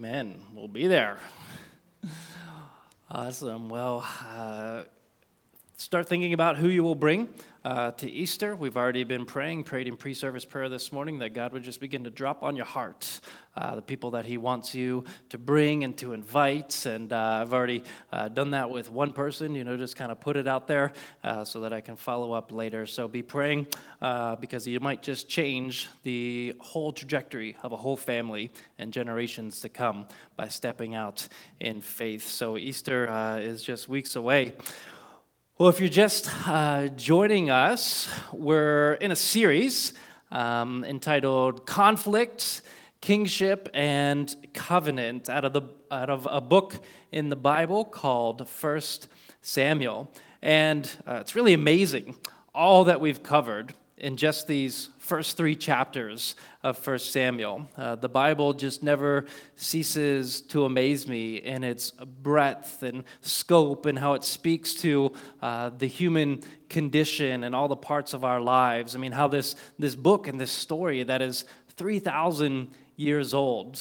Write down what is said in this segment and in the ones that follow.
Amen. We'll be there. Awesome. Well, uh, start thinking about who you will bring uh, to Easter. We've already been praying, prayed in pre service prayer this morning that God would just begin to drop on your heart uh, the people that He wants you to bring and to invite. And uh, I've already uh, done that with one person, you know, just kind of put it out there uh, so that I can follow up later. So be praying uh, because you might just change the whole trajectory of a whole family and generations to come by stepping out in faith. So Easter is just weeks away. Well, if you're just uh, joining us, we're in a series um, entitled Conflict, Kingship, and Covenant out of, the, out of a book in the Bible called First Samuel. And uh, it's really amazing all that we've covered in just these first three chapters of First Samuel. Uh, the Bible just never ceases to amaze me in its breadth and scope and how it speaks to uh, the human condition and all the parts of our lives. I mean, how this, this book and this story that is 3,000 years old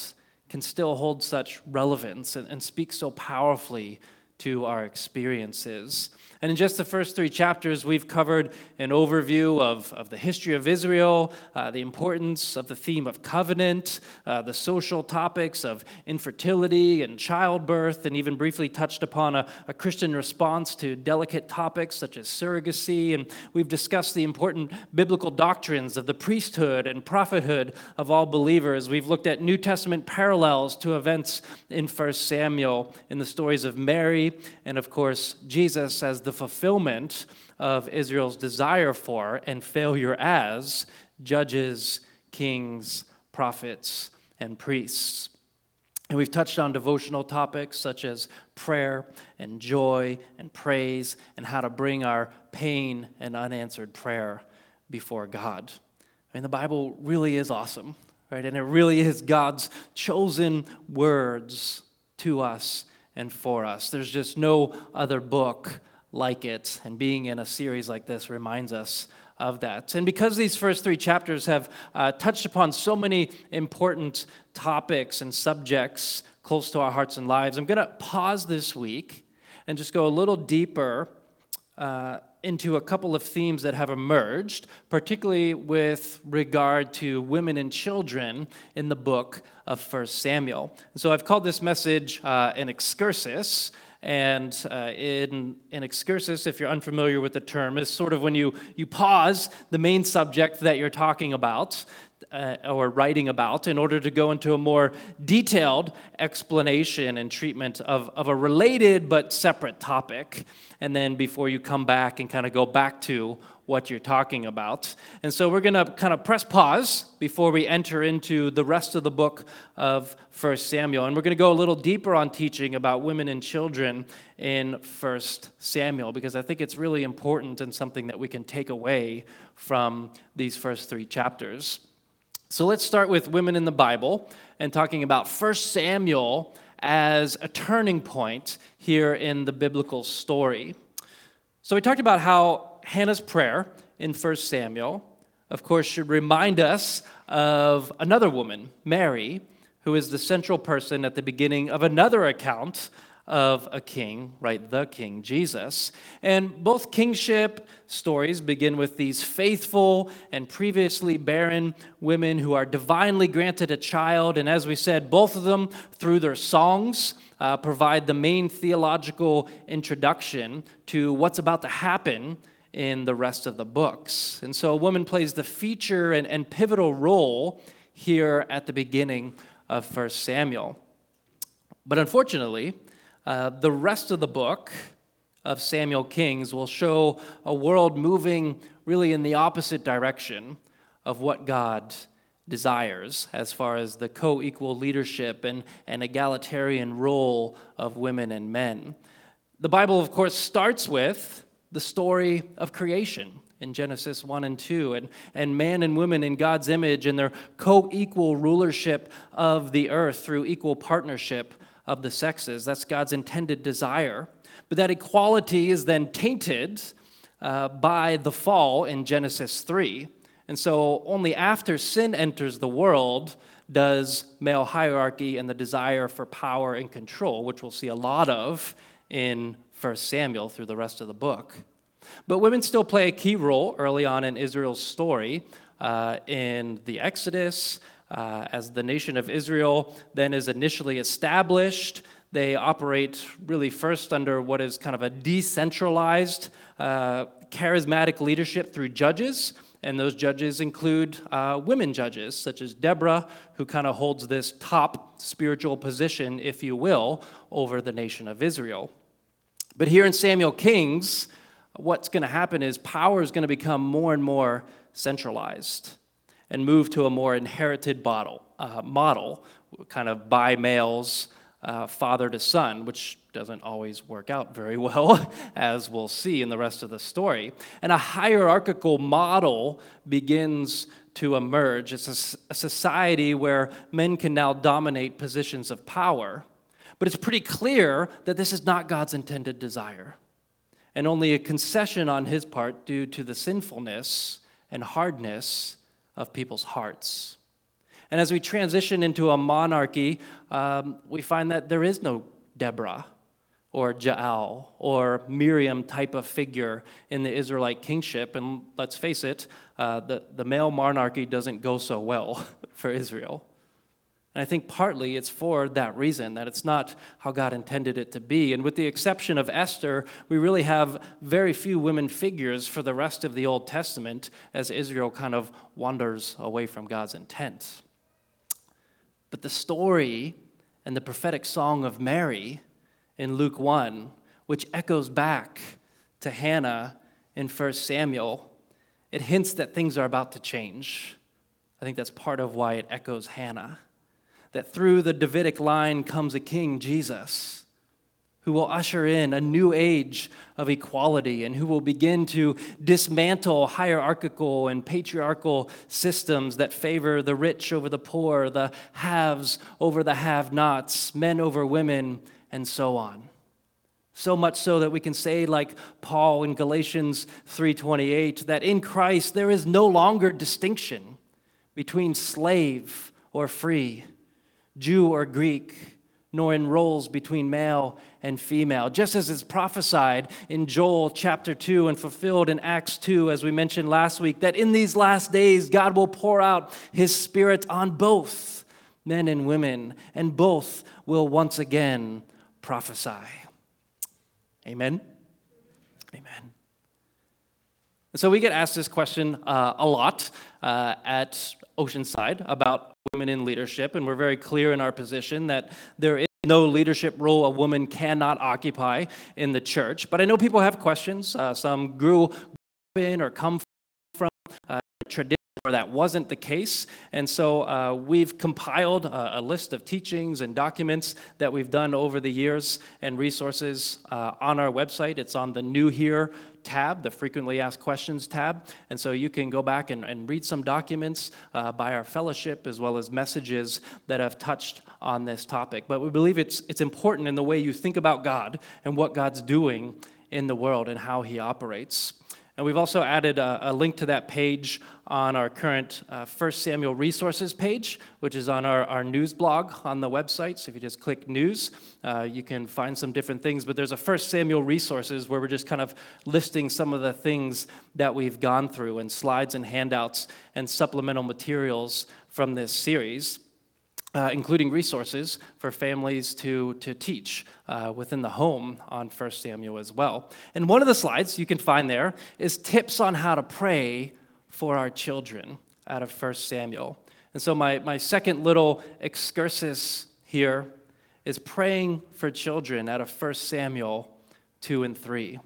can still hold such relevance and, and speak so powerfully to our experiences. And in just the first three chapters, we've covered an overview of, of the history of Israel, uh, the importance of the theme of covenant, uh, the social topics of infertility and childbirth, and even briefly touched upon a, a Christian response to delicate topics such as surrogacy. And we've discussed the important biblical doctrines of the priesthood and prophethood of all believers. We've looked at New Testament parallels to events in 1 Samuel in the stories of Mary and, of course, Jesus as the fulfillment of Israel's desire for and failure as judges, kings, prophets, and priests. And we've touched on devotional topics such as prayer and joy and praise and how to bring our pain and unanswered prayer before God. I mean, the Bible really is awesome, right? And it really is God's chosen words to us and for us. There's just no other book like it. And being in a series like this reminds us of that. And because these first three chapters have uh, touched upon so many important topics and subjects close to our hearts and lives, I'm going to pause this week and just go a little deeper uh, into a couple of themes that have emerged, particularly with regard to women and children in the book of First Samuel. And so I've called this message uh, an excursus. And uh, in, in excursus, if you're unfamiliar with the term, is sort of when you, you pause the main subject that you're talking about uh, or writing about in order to go into a more detailed explanation and treatment of, of a related but separate topic. And then before you come back and kind of go back to what you're talking about. And so we're going to kind of press pause before we enter into the rest of the book of 1 Samuel. And we're going to go a little deeper on teaching about women and children in 1 Samuel because I think it's really important and something that we can take away from these first three chapters. So let's start with women in the Bible and talking about 1 Samuel as a turning point here in the biblical story. So we talked about how Hannah's prayer in 1 Samuel, of course, should remind us of another woman, Mary, who is the central person at the beginning of another account of a king, right? The king, Jesus. And both kingship stories begin with these faithful and previously barren women who are divinely granted a child. And as we said, both of them, through their songs, uh, provide the main theological introduction to what's about to happen in the rest of the books. And so a woman plays the feature and, and pivotal role here at the beginning of 1 Samuel. But unfortunately, uh, the rest of the book of Samuel Kings will show a world moving really in the opposite direction of what God desires as far as the co equal leadership and, and egalitarian role of women and men. The Bible, of course, starts with the story of creation in Genesis 1 and 2, and, and man and woman in God's image and their co equal rulership of the earth through equal partnership of the sexes. That's God's intended desire. But that equality is then tainted uh, by the fall in Genesis 3. And so, only after sin enters the world does male hierarchy and the desire for power and control, which we'll see a lot of in 1 Samuel through the rest of the book. But women still play a key role early on in Israel's story uh, in the Exodus. Uh, as the nation of Israel then is initially established, they operate really first under what is kind of a decentralized, uh, charismatic leadership through judges. And those judges include uh, women judges, such as Deborah, who kind of holds this top spiritual position, if you will, over the nation of Israel. But here in Samuel Kings, what's going to happen is power is going to become more and more centralized and move to a more inherited model, uh, model kind of by males uh, father to son, which doesn't always work out very well, as we'll see in the rest of the story. And a hierarchical model begins to emerge. It's a, a society where men can now dominate positions of power. But it's pretty clear that this is not God's intended desire, and only a concession on his part due to the sinfulness and hardness of people's hearts. And as we transition into a monarchy, um, we find that there is no Deborah or Jael or Miriam type of figure in the Israelite kingship. And let's face it, uh, the, the male monarchy doesn't go so well for Israel. And I think partly it's for that reason, that it's not how God intended it to be. And with the exception of Esther, we really have very few women figures for the rest of the Old Testament as Israel kind of wanders away from God's intent. But the story and the prophetic song of Mary in Luke 1, which echoes back to Hannah in 1 Samuel, it hints that things are about to change. I think that's part of why it echoes Hannah. That through the Davidic line comes a king, Jesus who will usher in a new age of equality and who will begin to dismantle hierarchical and patriarchal systems that favor the rich over the poor, the haves over the have nots, men over women, and so on. So much so that we can say like Paul in Galatians 3:28 that in Christ there is no longer distinction between slave or free, Jew or Greek, nor in roles between male and female, just as is prophesied in Joel chapter 2 and fulfilled in Acts 2, as we mentioned last week, that in these last days God will pour out his Spirit on both men and women, and both will once again prophesy. Amen. Amen. So we get asked this question uh, a lot uh, at Oceanside about women in leadership, and we're very clear in our position that there is no leadership role a woman cannot occupy in the church. But I know people have questions. Uh, some grew up in or come where that wasn't the case. And so uh, we've compiled a, a, list of teachings and documents that we've done over the years and resources uh, on our website. It's on the New Here tab, the Frequently Asked Questions tab. And so you can go back and, and read some documents uh, by our fellowship as well as messages that have touched on this topic. But we believe it's, it's important in the way you think about God and what God's doing in the world and how he operates. And we've also added a, a link to that page on our current uh, 1 Samuel resources page, which is on our, our news blog on the website. So if you just click news, uh, you can find some different things. But there's a 1 Samuel resources where we're just kind of listing some of the things that we've gone through and slides and handouts and supplemental materials from this series uh, including resources for families to, to teach uh, within the home on 1 Samuel as well. And one of the slides you can find there is tips on how to pray for our children out of 1 Samuel. And so, my, my second little excursus here is praying for children out of 1 Samuel 2 and 3.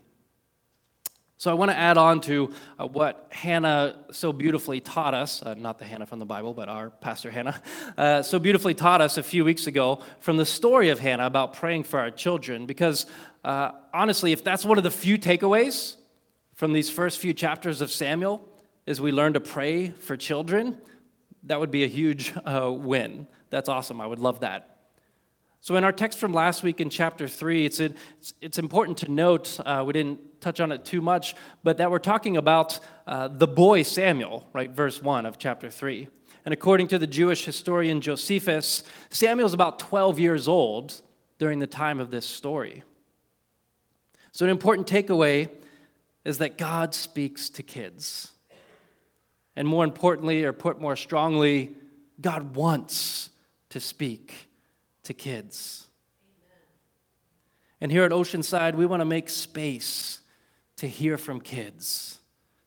So I want to add on to uh, what Hannah so beautifully taught us, uh, not the Hannah from the Bible, but our pastor Hannah, uh, so beautifully taught us a few weeks ago from the story of Hannah about praying for our children. Because uh, honestly, if that's one of the few takeaways from these first few chapters of Samuel, is we learn to pray for children, that would be a huge uh, win. That's awesome. I would love that. So, in our text from last week in chapter 3, it's, it's, it's important to note, uh, we didn't touch on it too much, but that we're talking about uh, the boy Samuel, right? Verse 1 of chapter 3. And according to the Jewish historian Josephus, Samuel's about 12 years old during the time of this story. So, an important takeaway is that God speaks to kids. And more importantly, or put more strongly, God wants to speak to kids. Amen. And here at Oceanside, we want to make space to hear from kids,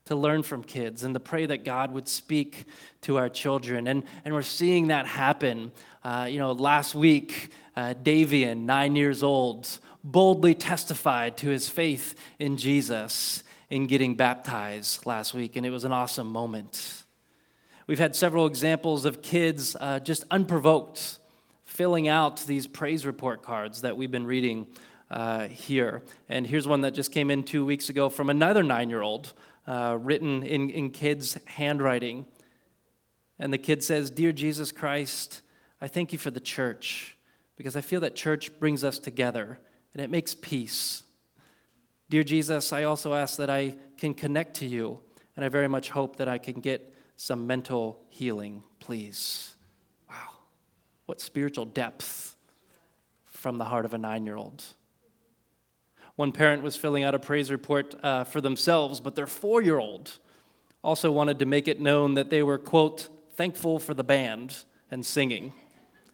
to learn from kids, and to pray that God would speak to our children. And, and we're seeing that happen. Uh, you know, last week, uh, Davian, nine years old, boldly testified to his faith in Jesus in getting baptized last week, and it was an awesome moment. We've had several examples of kids uh, just unprovoked filling out these praise report cards that we've been reading uh, here. And here's one that just came in two weeks ago from another nine year old, uh, written in, in kids' handwriting. And the kid says, Dear Jesus Christ, I thank you for the church because I feel that church brings us together and it makes peace. Dear Jesus, I also ask that I can connect to you, and I very much hope that I can get some mental healing, please. Wow. What spiritual depth from the heart of a nine year old. One parent was filling out a praise report uh, for themselves, but their four year old also wanted to make it known that they were, quote, thankful for the band and singing.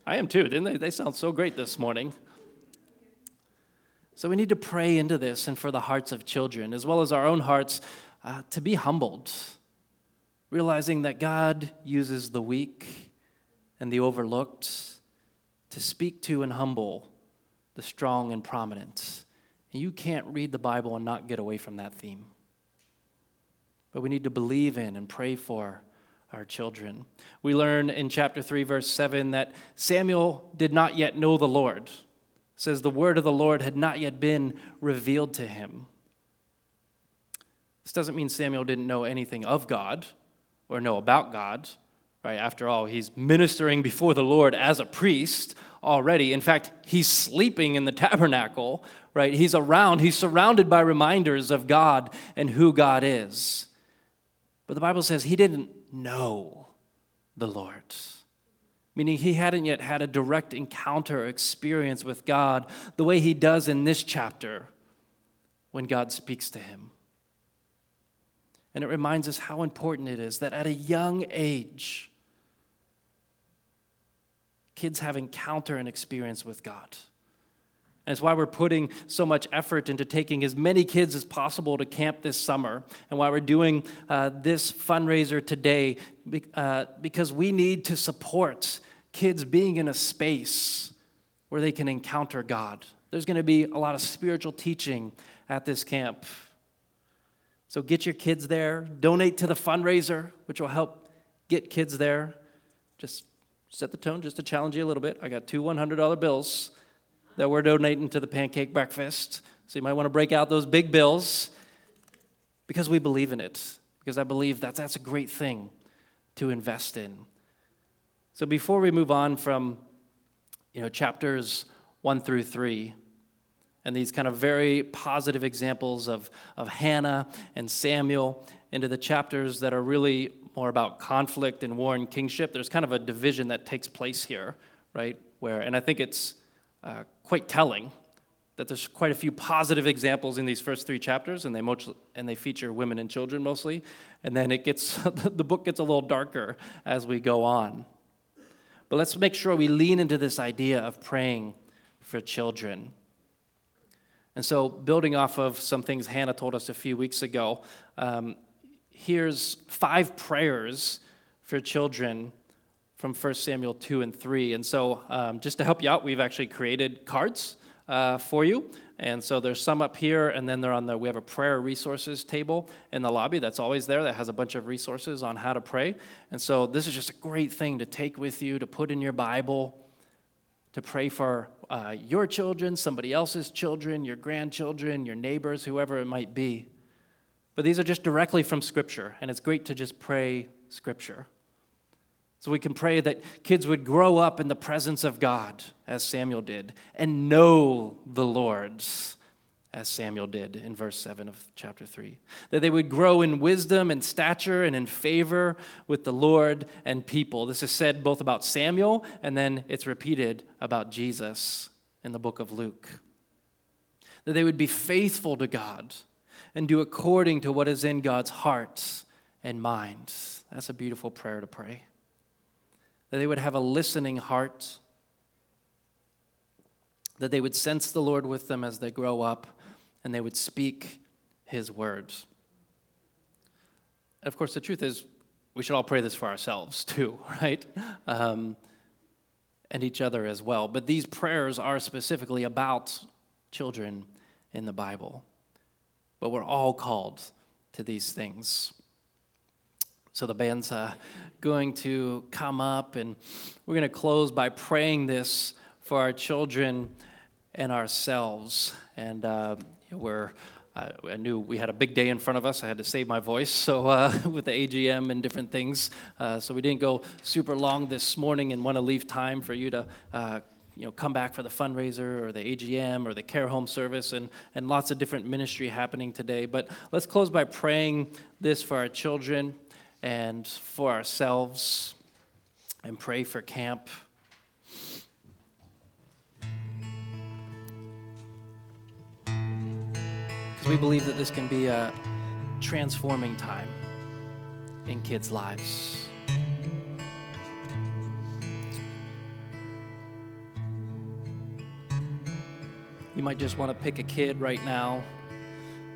I am too, didn't they? They sound so great this morning. So we need to pray into this and for the hearts of children, as well as our own hearts, uh, to be humbled, realizing that God uses the weak and the overlooked to speak to and humble the strong and prominent. And you can't read the Bible and not get away from that theme. But we need to believe in and pray for our children. We learn in chapter 3, verse 7, that Samuel did not yet know the Lord says the word of the Lord had not yet been revealed to him. This doesn't mean Samuel didn't know anything of God or know about God, right? After all, he's ministering before the Lord as a priest already. In fact, he's sleeping in the tabernacle, right? He's around, he's surrounded by reminders of God and who God is. But the Bible says he didn't know the Lord meaning he hadn't yet had a direct encounter experience with God the way he does in this chapter when God speaks to him. And it reminds us how important it is that at a young age, kids have encounter and experience with God. And it's why we're putting so much effort into taking as many kids as possible to camp this summer, and why we're doing uh, this fundraiser today, uh, because we need to support kids being in a space where they can encounter God. There's going to be a lot of spiritual teaching at this camp. So get your kids there, donate to the fundraiser, which will help get kids there. Just set the tone, just to challenge you a little bit. I got two $100 bills that we're donating to the pancake breakfast. So you might want to break out those big bills because we believe in it. Because I believe that that's a great thing to invest in. So before we move on from you know chapters 1 through 3 and these kind of very positive examples of, of Hannah and Samuel into the chapters that are really more about conflict and war and kingship, there's kind of a division that takes place here, right? Where, and I think it's uh, quite telling that there's quite a few positive examples in these first three chapters, and they mostly, and they feature women and children mostly, and then it gets the book gets a little darker as we go on. But let's make sure we lean into this idea of praying for children. And so, building off of some things Hannah told us a few weeks ago, um, here's five prayers for children from 1 Samuel 2 and 3. And so, um, just to help you out, we've actually created cards uh, for you. And so there's some up here, and then they're on the, we have a prayer resources table in the lobby that's always there that has a bunch of resources on how to pray. And so this is just a great thing to take with you, to put in your Bible, to pray for uh, your children, somebody else's children, your grandchildren, your neighbors, whoever it might be. But these are just directly from Scripture, and it's great to just pray Scripture. So we can pray that kids would grow up in the presence of God, as Samuel did, and know the Lord's, as Samuel did in verse 7 of chapter 3. That they would grow in wisdom and stature and in favor with the Lord and people. This is said both about Samuel and then it's repeated about Jesus in the book of Luke. That they would be faithful to God and do according to what is in God's hearts and minds. That's a beautiful prayer to pray. That they would have a listening heart that they would sense the Lord with them as they grow up and they would speak his words. And of course, the truth is, we should all pray this for ourselves too, right? Um, and each other as well. But these prayers are specifically about children in the Bible. But we're all called to these things. So the band's uh, going to come up, and we're going to close by praying this for our children and ourselves. And uh, where I knew we had a big day in front of us. I had to save my voice, so uh, with the AGM and different things. Uh, so we didn't go super long this morning, and want to leave time for you to, uh, you know, come back for the fundraiser or the AGM or the care home service, and and lots of different ministry happening today. But let's close by praying this for our children and for ourselves, and pray for camp. because we believe that this can be a transforming time in kids' lives. You might just want to pick a kid right now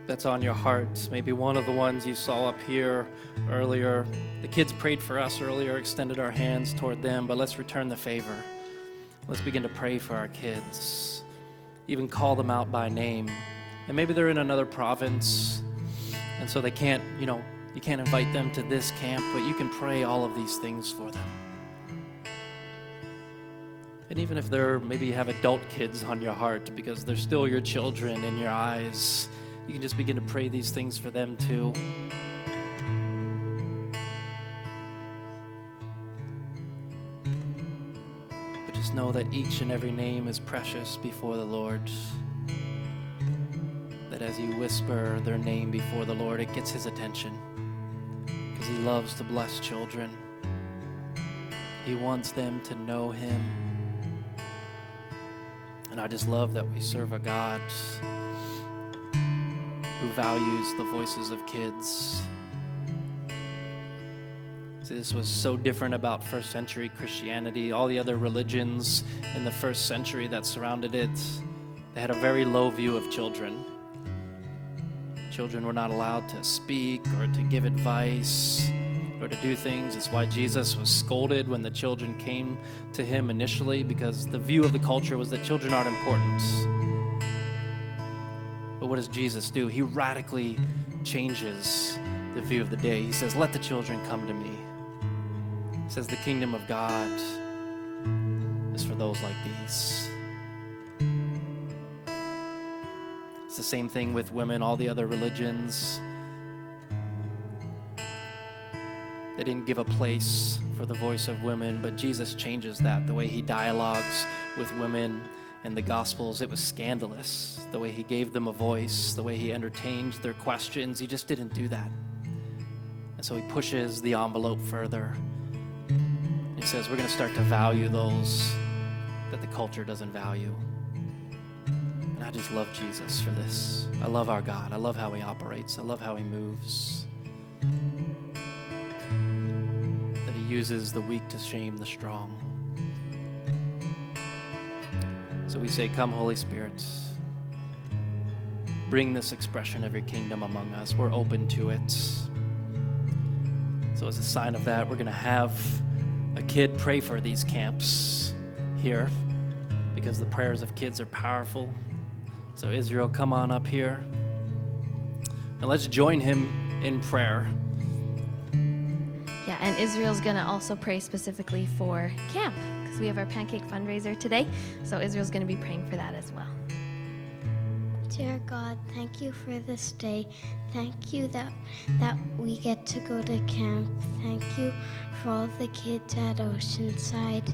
that's on your heart. Maybe one of the ones you saw up here earlier. The kids prayed for us earlier, extended our hands toward them, but let's return the favor. Let's begin to pray for our kids, even call them out by name. And maybe they're in another province, and so they can't, you know, you can't invite them to this camp, but you can pray all of these things for them. And even if they're maybe you have adult kids on your heart because they're still your children in your eyes, you can just begin to pray these things for them too. But just know that each and every name is precious before the Lord that as you whisper their name before the Lord, it gets his attention because he loves to bless children. He wants them to know him. And I just love that we serve a God who values the voices of kids. See, this was so different about first century Christianity. All the other religions in the first century that surrounded it, they had a very low view of children. Children were not allowed to speak or to give advice or to do things. It's why Jesus was scolded when the children came to him initially, because the view of the culture was that children aren't important. But what does Jesus do? He radically changes the view of the day. He says, Let the children come to me. He says, The kingdom of God is for those like these. It's the same thing with women, all the other religions. They didn't give a place for the voice of women, but Jesus changes that. The way he dialogues with women in the Gospels, it was scandalous. The way he gave them a voice, the way he entertained their questions, he just didn't do that. And so he pushes the envelope further. He says, We're going to start to value those that the culture doesn't value. And I just love Jesus for this. I love our God. I love how he operates. I love how he moves. Uses the weak to shame the strong. So we say, Come, Holy Spirit. Bring this expression of your kingdom among us. We're open to it. So, as a sign of that, we're going to have a kid pray for these camps here because the prayers of kids are powerful. So, Israel, come on up here. And let's join him in prayer. And Israel's going to also pray specifically for camp because we have our pancake fundraiser today. So, Israel's going to be praying for that as well. Dear God, thank you for this day. Thank you that that we get to go to camp. Thank you for all the kids at Oceanside.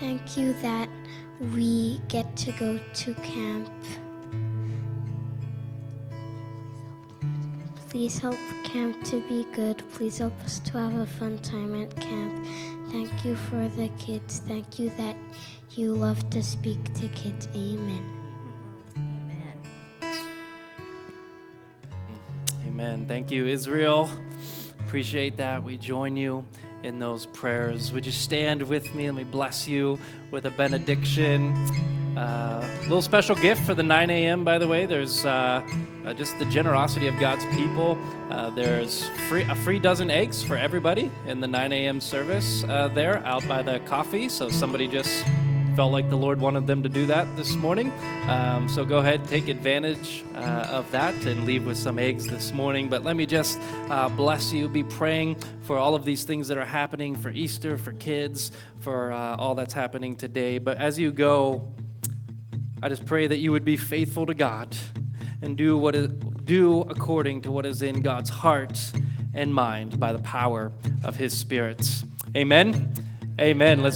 Thank you that we get to go to camp. Please help camp to be good. Please help us to have a fun time at camp. Thank you for the kids. Thank you that you love to speak to kids. Amen. Amen. Amen. Thank you, Israel. Appreciate that. We join you in those prayers. Would you stand with me and we bless you with a benediction? Uh, a little special gift for the 9 a.m. By the way, there's uh, uh, just the generosity of God's people. Uh, there's free a free dozen eggs for everybody in the 9 a.m. service uh, there out by the coffee. So somebody just felt like the Lord wanted them to do that this morning. Um, so go ahead, take advantage uh, of that and leave with some eggs this morning. But let me just uh, bless you, be praying for all of these things that are happening for Easter, for kids, for uh, all that's happening today. But as you go, I just pray that you would be faithful to God and do what is, do according to what is in God's heart and mind by the power of His Spirit. Amen. Amen. Let's